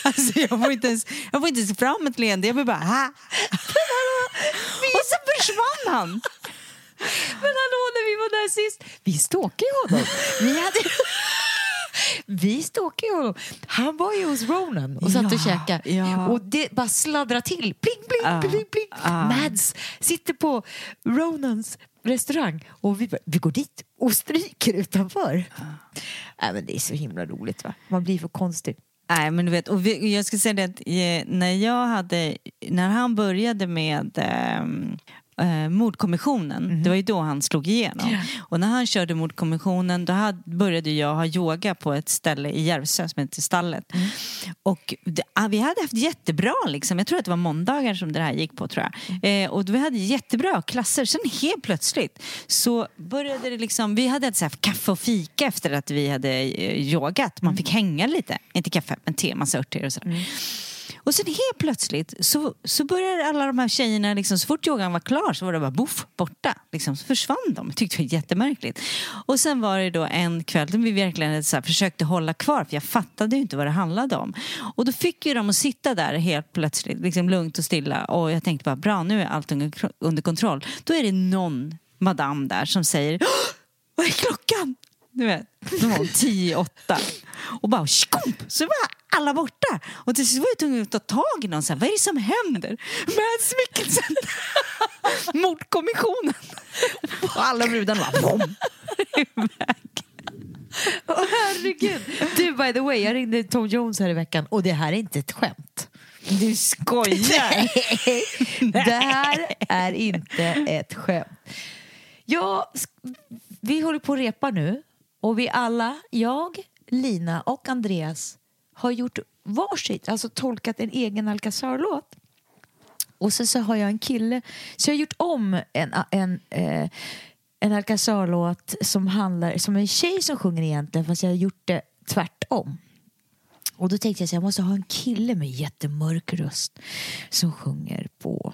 Alltså jag får inte ens, jag får inte ens fram ett leende, jag blir bara... Ha. Och så försvann han. Men hallå, när vi var där sist, vi stalkade ju honom. Vi hade... Vi stalkade honom. Han var ju hos Ronan och satt och Ja, käkade. ja. Och det bara sladdrar till. Pling, pling, Ah, pling, pling. ah. Mads sitter på Ronans restaurang och vi, bara, vi går dit och stryker utanför. Nej, men det är så himla roligt va? Man blir för konstig. Nej men du vet, och vi, jag ska säga det att eh, när jag hade, när han började med ehm, eh, mordkommissionen, det var ju då han slog igenom. Och när han körde mordkommissionen då hade, började jag ha yoga på ett ställe i Järvsö som heter Stallet. Och det, ah, vi hade haft jättebra, liksom. jag tror att det var måndagar som det här gick på tror jag. Eh, och vi hade jättebra klasser. Sen helt plötsligt så började det liksom, vi hade så här kaffe och fika efter att vi hade eh, yogat. Man fick hänga lite, inte kaffe men te, massa örter och sådär. Och sen helt plötsligt så, så började alla de här tjejerna, liksom, så fort yogan var klar så var det bara boff, borta. Liksom, så försvann de. Jag tyckte det var jättemärkligt. Och sen var det då en kväll där vi verkligen så här, försökte hålla kvar för jag fattade ju inte vad det handlade om. Och då fick ju de att sitta där helt plötsligt, liksom lugnt och stilla. Och jag tänkte bara, bra nu är allt under, under kontroll. Då är det någon madam där som säger, vad är klockan? Du vet, då var hon tio, åtta. Och bara skump, så var alla borta. Och till slut var jag tvungen att ta tag i någon. Så här, vad är det som händer? Mads Mikkelsen! Mordkommissionen! Och alla brudarna bara bom. Åh, herregud! Du, by the way, jag ringde Tom Jones här i veckan och det här är inte ett skämt. Du skojar! det här är inte ett skämt. Ja, sk- vi håller på att repa nu och vi alla, jag, Lina och Andreas har gjort varsitt, alltså tolkat en egen Alcazar-låt. Och sen så har jag en kille, så jag har gjort om en, en, eh, en Alcazar-låt som handlar, som en tjej som sjunger egentligen fast jag har gjort det tvärtom. Och då tänkte jag att jag måste ha en kille med jättemörk röst som sjunger på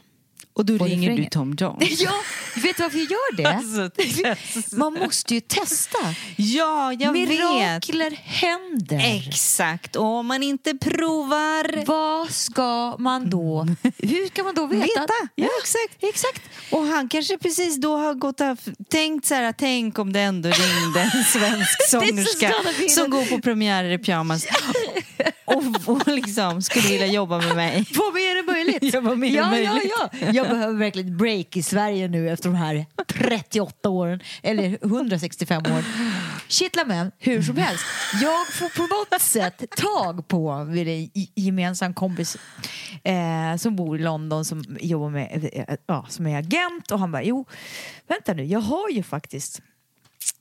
och då På ringer du. Tom Jones. Ja, vet du varför jag gör det? Alltså, Man måste ju testa. Ja, jag vet. Mirakler händer. Exakt. Och om man inte provar... Vad ska man då... Hur ska man då veta? Veta. Ja, exakt. exakt. Och han kanske precis då har gått och tänkt så här, tänk om det ändå ringde en svensk sångerska som går på premiärer i pyjamas och, och liksom skulle vilja jobba med mig. Vad mer är möjligt? Vad mer ja, möjligt? Ja, ja. Jag behöver verkligen ett break i Sverige nu efter de här 38 åren, eller 165 åren. Kittla men, hur som helst. Jag får på något sätt tag på vid en gemensam kompis eh, som bor i London som jobbar med, eh, ja, som är agent och han bara, jo, vänta nu, jag har ju faktiskt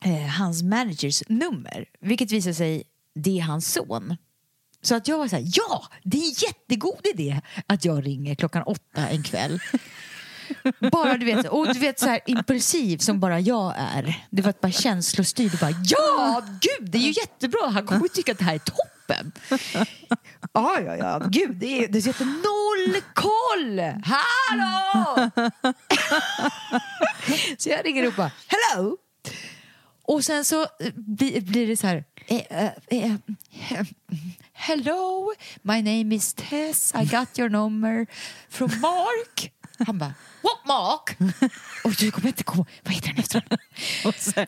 eh, hans managers nummer, vilket visar sig det är hans son. Så att jag var så här, ja, det är en jättegod idé att jag ringer klockan åtta en kväll. Bara du vet, och du vet så här impulsiv som bara jag är. Det var bara känslostyrd bara ja, gud det är ju jättebra. Han kommer ju tycka att det här är toppen. Ja, ja, ja, gud det är, det heter noll koll. Hallå! så jag ringer upp och bara hello. Och sen så eh, blir, blir det så här eh, eh, eh, Hello, my name is Tess. I got your number from Mark. Han bara, what Mark? Och du kommer inte komma, vad heter han efter Och så,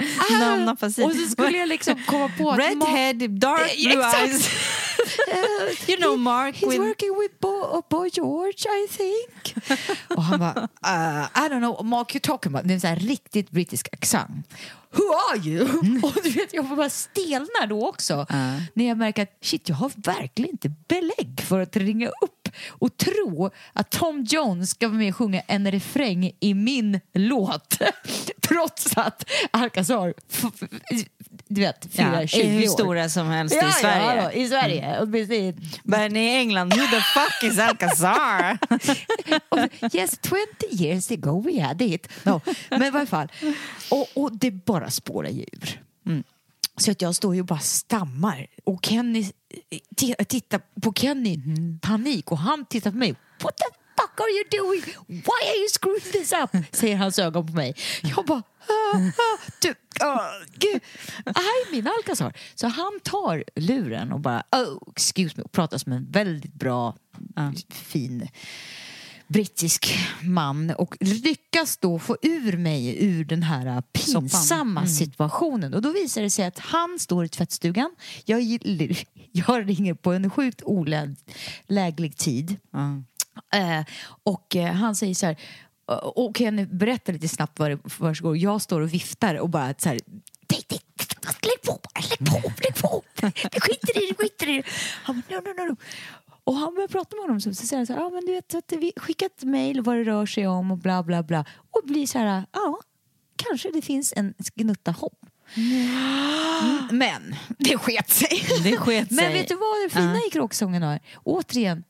afasi. Och så skulle jag liksom komma på att Redhead, dark Eh, blue eyes. you know Mark He's with... working with Bo, Boy George, I think. och han bara, uh, I don't know, Mark you're talking about. Det är en sån här riktigt brittisk accent. Who are you? och du vet, jag får bara stelna då också. När jag märker att shit, jag har verkligen inte belägg för att ringa upp och tro att Tom Jones ska vara med och sjunga en refräng i min låt. Trots att Alcazar, du vet, firar Ja, 20 är hur år. stora som helst Ja, i Sverige. Ja, i Sverige. Åtminstone Men i England, who the fuck is Alcazar? Yes, 20 years ago we had it. No, men i alla fall. Och, och det bara spårar ju ur. Så att jag står ju och bara stammar. Och Kenny t- tittar på Kenny i panik och han tittar på mig. What the fuck are you doing? Why are you screwing this up? Säger hans ögon på mig. Jag bara ah, ah, du, ah, gud. Aj, min Alcazar. Så han tar luren och bara oh, excuse me och pratar som en väldigt bra, fin brittisk man och lyckas då få ur mig ur den här pinsamma situationen. Och då visar det sig att han står i tvättstugan. Jag, jag ringer på en sjukt oläglig tid. Eh, och eh, han säger så här och Kenny berättar lite snabbt vad det försiggår. Jag står och viftar och bara så här "Nej, nej, Lägg på lägg på, lägg på! Vi skiter i det, vi skiter i det. Han bara, no, no, no, no. Och han börjar prata med honom så, säger han så här, ja men du vet att vi skickat ett mejl vad det rör sig om och bla bla bla. Och blir så här, ja, kanske det finns en gnutta hopp. Mm, Men det sket sig. Det sket Men sig. vet du vad det fina i kråksången är? Återigen,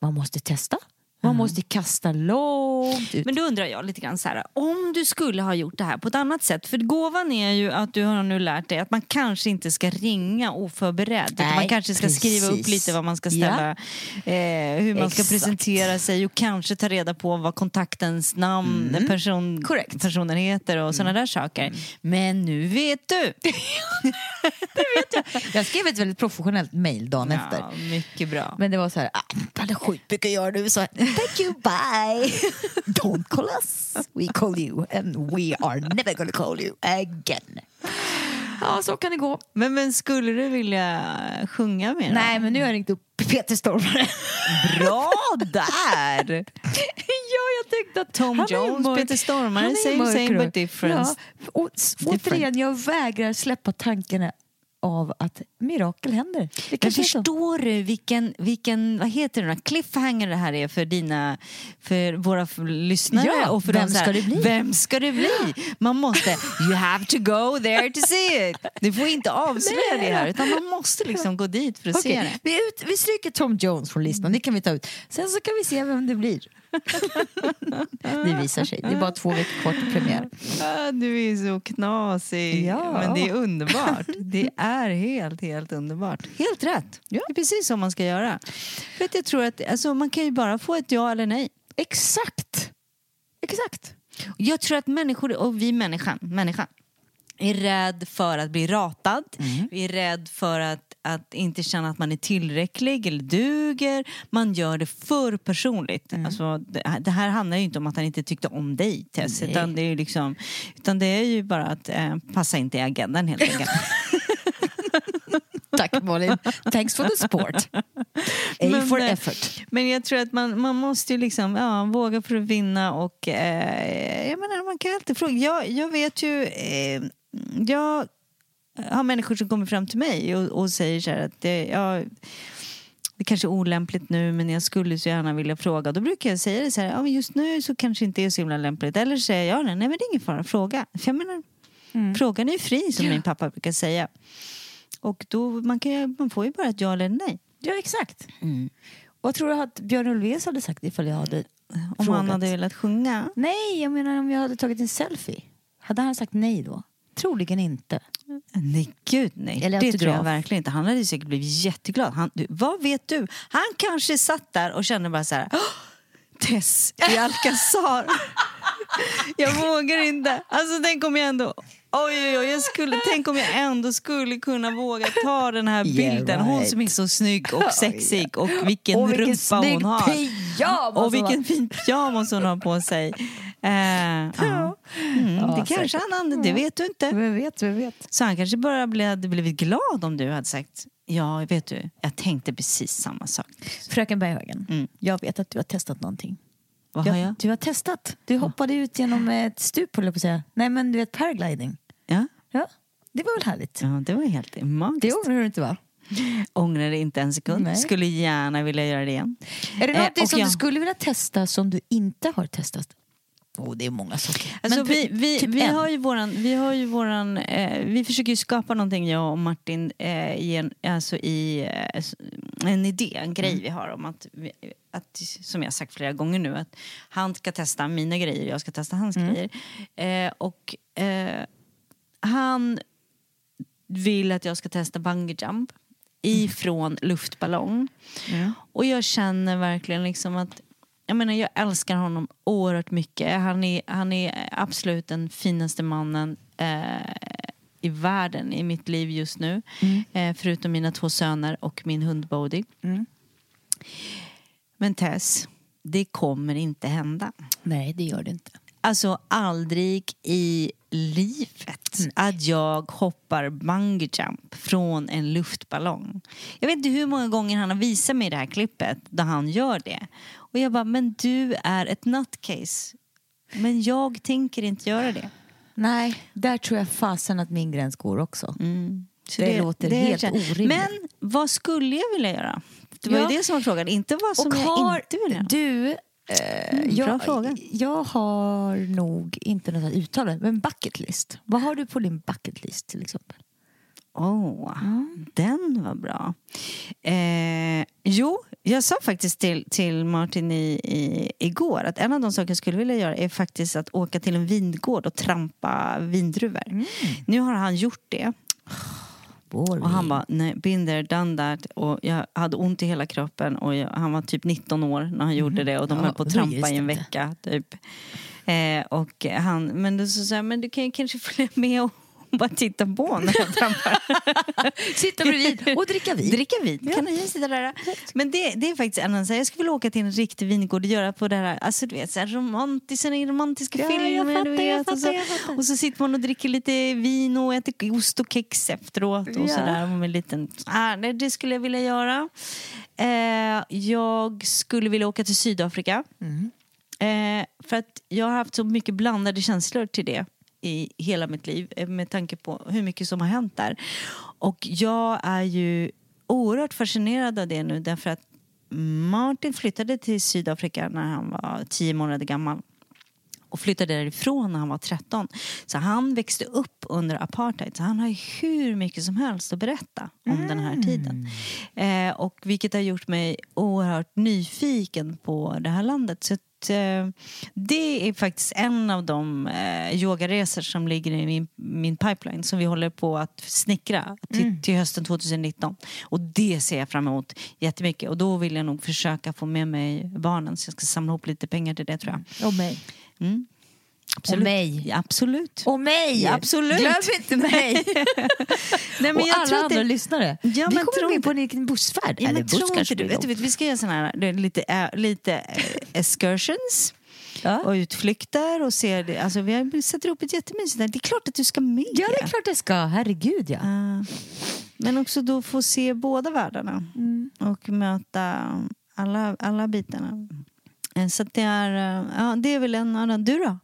man måste testa. Man måste kasta långt ut. Men då undrar jag lite grann så här, om du skulle ha gjort det här på ett annat sätt. För gåvan är ju att du har nu lärt dig att man kanske inte ska ringa oförberedd. Nej, man kanske ska skriva upp precis. lite vad man ska ställa, eh, hur man ska Exakt. presentera sig och kanske ta reda på vad kontaktens namn, person, Mm. Mm. personen heter och sådana där saker. Men nu vet du! Jag skrev ett väldigt professionellt mejl dagen efter. Ja, mycket bra. Men det var så här, ah, han är sjukt mycket att göra nu. Så, thank you, bye. Don't call us. We call you and we are never gonna call you again. Ja, så kan det gå. Men, men skulle du vilja sjunga med Nej, men nu har jag ringt upp Peter Stormare. Bra där! ja, jag tänkte att Tom han Jones, mörk- Peter Stormare, same, mörk same but difference. Ja, och s- återigen, jag vägrar släppa tanken av att mirakel händer. Det Men så. förstår du vilken, vilken vad heter det, cliffhanger det här är för dina, för våra lyssnare Ja, och för vem så här, ska det bli? Vem ska det bli? Man måste, you have to go there to see it. Du får inte avslöja det här utan man måste liksom gå dit för att se Okej, det. vi, ut, vi stryker Tom Jones från listan, det kan vi ta ut. Sen så kan vi se vem det blir. Det visar sig, det är bara två veckor kvar till premiär. Ah, du är så knasig. Ja. Men det är underbart. Det är helt, helt underbart. Helt rätt. Det är precis så man ska göra. För att jag tror att alltså, man kan ju bara få ett ja eller nej. Exakt. Exakt. Jag tror att människor, och vi människan, människan är rädd för att bli ratad. Vi är rädd för att, att inte känna att man är tillräcklig eller duger. Man gör det för personligt. Alltså, det, här handlar ju inte om att han inte tyckte om dig Tess. Utan det, är ju liksom, utan det är ju bara att eh, passa inte i agendan helt enkelt. Tack Malin. Thanks for the support. A Men, for eh, effort. Men jag tror att man, man måste ju liksom, ja, våga för att vinna och eh, jag menar, man kan alltid fråga. Jag, jag vet ju, eh, jag har människor som kommer fram till mig och, och säger så här att det, ja, det kanske är olämpligt nu men jag skulle så gärna vilja fråga. Då brukar jag säga det så här, ja, men just nu så kanske inte är så himla lämpligt. Eller så säger jag, nej men det är ingen fara, fråga. För jag menar, frågan är fri som min pappa brukar säga. Och då, man, kan, man får ju bara ett ja eller nej. Ja, exakt. Vad tror du att Björn Ulvaeus hade sagt ifall jag hade Om frågat? han hade velat sjunga. Nej, jag menar om jag hade tagit en selfie. Hade han sagt nej då? Troligen inte. Nej, gud nej. Eller det tror jag verkligen inte. Han hade säkert blivit jätteglad. Han, du, vad vet du? Han kanske satt där och kände bara så här... "Åh, Tess i Alcazar. jag vågar inte. Alltså tänk om jag ändå... Oj, oj, oj, jag skulle, tänk om jag ändå skulle kunna våga ta den här Yeah, bilden. Hon right. som är så snygg och sexig och vilken Och vilken rumpa hon har. hon Och vilken fin pyjamas hon har på sig. Eh, ja. Mm, Ja, det kanske säkert. han hade, det vet du inte. Vem vet, vem vet. Så han kanske bara hade blivit glad om du hade sagt Ja, vet du, jag tänkte precis samma sak. Fröken Berghagen, Mm. jag vet att du har testat någonting. Vad har jag? Du har testat. Du hoppade ut genom ett stup, på att säga. Nej, men du vet paragliding. Ja, Ja, det var väl härligt? ja det var helt magiskt. Det ångrar du inte va? Ångrar det inte en sekund. Nej. Skulle gärna vilja göra det igen. Är det Eh, någonting och som jag- du skulle vilja testa som du inte har testat? Åh, det är många saker. Alltså, vi vi, typ vi, en. har ju våran, vi har ju våran, eh, vi försöker ju skapa någonting jag och Martin eh, i en, alltså i eh, en idé, en grej Mm. vi har om att, att, som jag sagt flera gånger nu, att han ska testa mina grejer, jag ska testa hans Mm. grejer. Eh, och eh, han vill att jag ska testa bungee jump ifrån luftballong. Och jag känner verkligen liksom att jag menar jag älskar honom oerhört mycket. Han är, han är absolut den finaste mannen eh, i världen i mitt liv just nu. Eh, förutom mina två söner och min hund Bodhi. Men Tess, det kommer inte hända. Nej, det gör det inte. Alltså aldrig i livet att jag hoppar bungee jump från en luftballong. Jag vet inte hur många gånger han har visat mig det här klippet där han gör det. Och jag bara, men du är ett nutcase. Men jag tänker inte göra det. Nej, där tror jag fasen att min gräns går också. Så Det låter helt orimligt. Men vad skulle jag vilja göra? Det var Ja. ju det som var frågan, inte vad som Och jag har inte vill göra. du... Eh, Mm, bra jag, fråga. jag har nog inte något att uttala, men bucket list. Vad har du på din bucket list till exempel? Åh, den var bra. Eh, jo, jag sa faktiskt till, till Martin i, i, igår att en av de saker jag skulle vilja göra är faktiskt att åka till en vingård och trampa vindruvor. Nu har han gjort det och han bara, nej, been there, done that. Och jag hade ont i hela kroppen och jag, han var typ 19 år när han gjorde det och de Ja, höll på att trampa i en vecka typ. Eh, och han, men då så sa jag, men du kan ju kanske följa med och bara titta på när jag trampar. Sitta bredvid och dricka vin. Dricka vin, kan jag sitta där. Men det, det är faktiskt en annan. Jag skulle vilja åka till en riktig vingård och göra på det här, alltså du vet, så här romantiska, romantiska Ja, filmer. fattar, du vet, jag och, fattar, så, fattar. och så sitter man och dricker lite vin och äter ost och kex efteråt. Och Ja. sådär, med en liten, ah, det, det skulle jag vilja göra. Eh, jag skulle vilja åka till Sydafrika. Eh, för att jag har haft så mycket blandade känslor till det i hela mitt liv eh, med tanke på hur mycket som har hänt där. Och jag är ju oerhört fascinerad av det nu därför att Martin flyttade till Sydafrika när han var tio månader gammal och flyttade därifrån när han var 13. Så han växte upp under apartheid. Så han har hur mycket som helst att berätta om den här tiden. Eh, och vilket har gjort mig oerhört nyfiken på det här landet. Så eh, det är faktiskt en av de eh, yogaresor som ligger i min, min pipeline som vi håller på att snickra till, till hösten 2019. Och det ser jag fram emot jättemycket. Och då vill jag nog försöka få med mig barnen så jag ska samla ihop lite pengar till det tror jag. Och mig. Mm. Och mig. Ja, absolut. Och mig! Ja, absolut. Glöm inte mig! Nej, och jag alla andra det- lyssnare. Ja, vi men kommer bli inte- på en egen bussfärd. Ja, Eller men buss tror kanske inte du, vet vi ska göra såna här det är lite, äh, lite äh, excursions Ja. och utflykter och se det. Alltså, vi har- sätter upp ett jättemysigt där. Det är klart att du ska med. Ja, det är klart det ska. Herregud, ja. Eh, men också då få se båda världarna Mm. och möta alla, alla bitarna. Så det är, ja, det är väl en annan. Du då?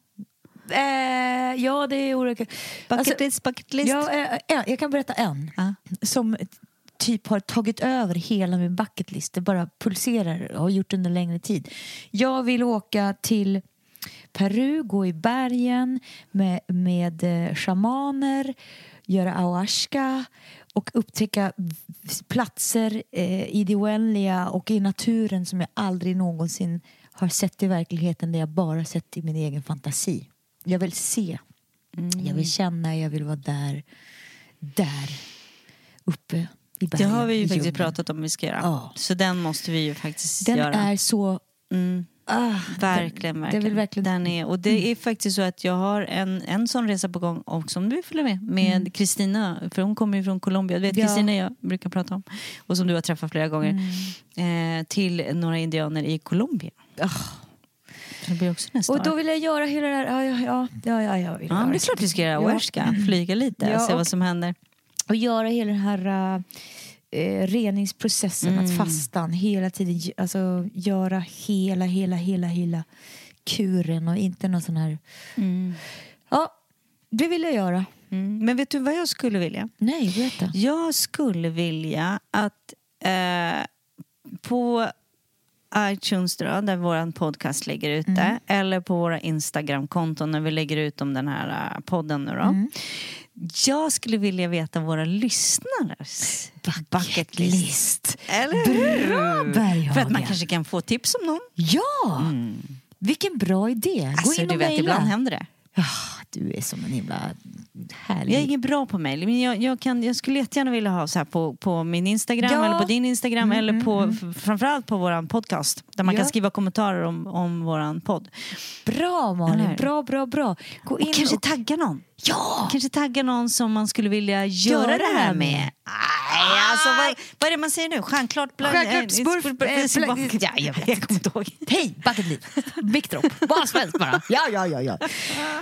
Eh, ja, det är olika. Bucket Alltså, list, bucket list. Ja, eh, en, jag kan berätta en Ja. som typ har tagit över hela min bucketlist. Det bara pulserar och har gjort under längre tid. Jag vill åka till Peru, gå i bergen med, med eh, shamaner. göra ayahuasca och upptäcka platser eh, i det oändliga och i naturen som jag aldrig någonsin har sett i verkligheten där jag bara sett i min egen fantasi. Jag vill se, jag vill känna, jag vill vara där, där uppe i Det bergen. har vi ju faktiskt pratat om vi ska göra. Ja. Så den måste vi ju faktiskt Den göra. är så... Mm. Ah, Verkligen, den, verkligen. Den verkligen Den är, och det är faktiskt så att jag har en, en sån resa på gång och som du vill följa med, med Kristina, för hon kommer ju från Colombia, du vet Ja. Kristina jag brukar prata om, och som du har träffat flera gånger, Mm. eh, till några indianer i Colombia. Det blir också nästa Och då vill jag göra hela det här... Ja, ja, ja, ja, ja, jag vill Ja, men det är klart vi ska göra Oerska, flyga lite Ja, se vad som händer. Och göra hela den här eh, reningsprocessen, att fastan hela tiden, alltså göra hela, hela, hela, hela kuren och inte någon sån här... Ja, det vill jag göra. Mm. Men vet du vad jag skulle vilja? Nej, berätta. Jag skulle vilja att eh, på iTunes då, där vår podcast ligger ute Mm. eller på våra Instagram-konton när vi lägger ut om den här eh, podden nu då. Mm. Jag skulle vilja veta våra lyssnares bucket list. List. Eller hur? Bra, Berghagen. För att man kanske kan få tips om någon. Ja! Vilken bra idé. Gå Alltså, in du och vet, mejla. ibland händer det. Du är som en himla härlig... Jag är ingen bra på mejl, men jag, jag, kan, jag skulle jättegärna vilja ha så här på, på min Instagram Ja. eller på din Instagram eller på, f- framförallt på vår podcast där man Ja. kan skriva kommentarer om, om vår podd. Bra Malin, bra, bra, bra. Gå in Och kanske tagga någon. Ja! Kanske tagga någon som man skulle vilja göra, det här med. Nej, alltså vad, vad är det man säger nu? Stjärnklart bland... Stjärnklart, eh, spurf- eh, spurf- flagg- ja, jag vet jag kommer inte ihåg. Hej, bucket liv. Mic drop. Bara svenskt bara. Ja, ja, ja, ja.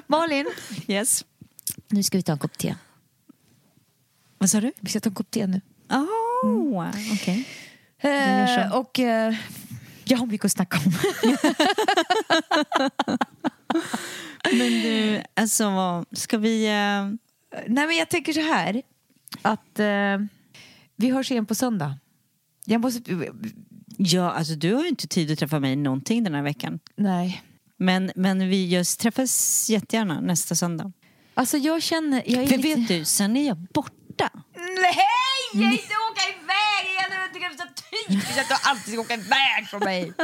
Malin, Yes. nu ska vi ta en kopp te. Vad sa du? Vi ska ta en kopp te nu. Oh, okej. gör Eh, så. och eh, jag har mycket att snacka om. Men du, alltså ska vi... eh, Nej, men jag tänker så här. Att eh, vi hörs igen på söndag. Jag måste... Ja, alltså du har ju inte tid att träffa mig någonting den här veckan. Nej. Men, men vi just träffas jättegärna nästa söndag. Alltså jag känner... Jag är För lite... vet du, sen är jag borta. Nej! Jag inte åka iväg igen! Jag tycker det är så typiskt att du alltid ska åka iväg från mig.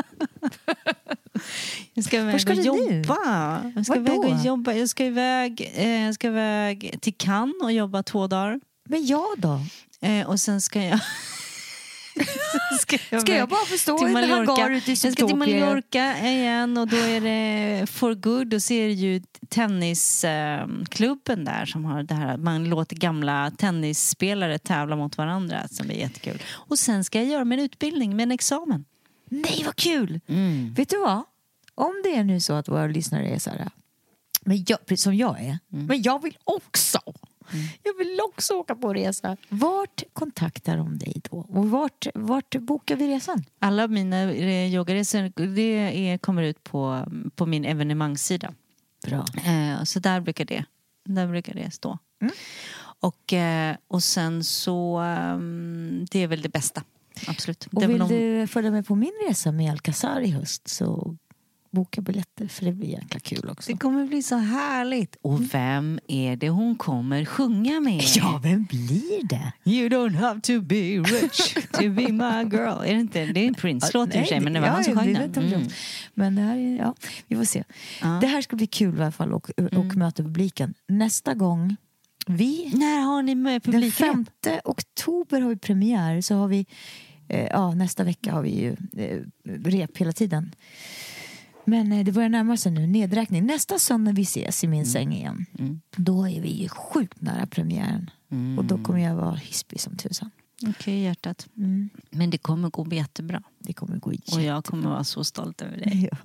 Jag ska iväg Var ska och du nu? jobba. Jag ska Var iväg och då? jobba. Jag ska iväg, eh, jag ska iväg till Cannes och jobba två dagar. Men jag då? Eh, och sen ska jag... ska jag, Ska jag bara förstå till en Mallorca. hangar ute i Jag ska till? Mallorca igen och då är det for good och så är det ju tennisklubben där som har det här man låter gamla tennisspelare tävla mot varandra som är jättekul. Och sen ska jag göra min utbildning med en examen. Nej, vad kul! Mm. Vet du vad? Om det är nu så att våra lyssnare är så här, men jag, som jag är, Mm. men jag vill också. Jag vill också åka på resa. Vart kontaktar de dig då? Och vart, vart bokar vi resan? Alla mina yogaresor det är, kommer ut på, på min evenemangssida. Bra. Eh, så där brukar det, där brukar det stå. Och, eh, och sen så, ehm, det är väl det bästa. Absolut. Och vill om- du följa med på min resa med Alcazar i höst så boka biljetter för det blir jäkla kul också. Det kommer bli så härligt. Och vem är det hon kommer sjunga med? Ja, vem blir det? You don't have to be rich to be my girl. Är det inte? Det är en Prince-låt i och för sig, men det var ja, han som sjöng den. Mm. Men det här är, ja, vi får se. Ja. Det här ska bli kul i alla fall och, och möta publiken. Nästa gång, vi, När har ni med den publikrep? 5 oktober har vi premiär så har vi, eh, ja nästa vecka har vi ju eh, rep hela tiden. Men eh, det börjar närma sig nu, nedräkning. Nästa söndag vi ses i min säng igen, då är vi ju sjukt nära premiären. Och då kommer jag vara hispig som tusan. Okej, hjärtat. Men det kommer gå jättebra. Det kommer gå Och jättebra. jag kommer vara så stolt över dig. Ja.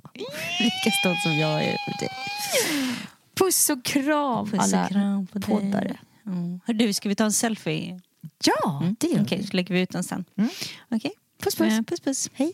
Lika stolt som jag är över dig. Puss och kram Puss alla och kram på poddare. dig. Mm. Hör Du, ska vi ta en selfie? Ja, det gör Okej, vi. så lägger vi ut den sen. Mm. Okej. Puss puss. Eh, puss, puss. Hej.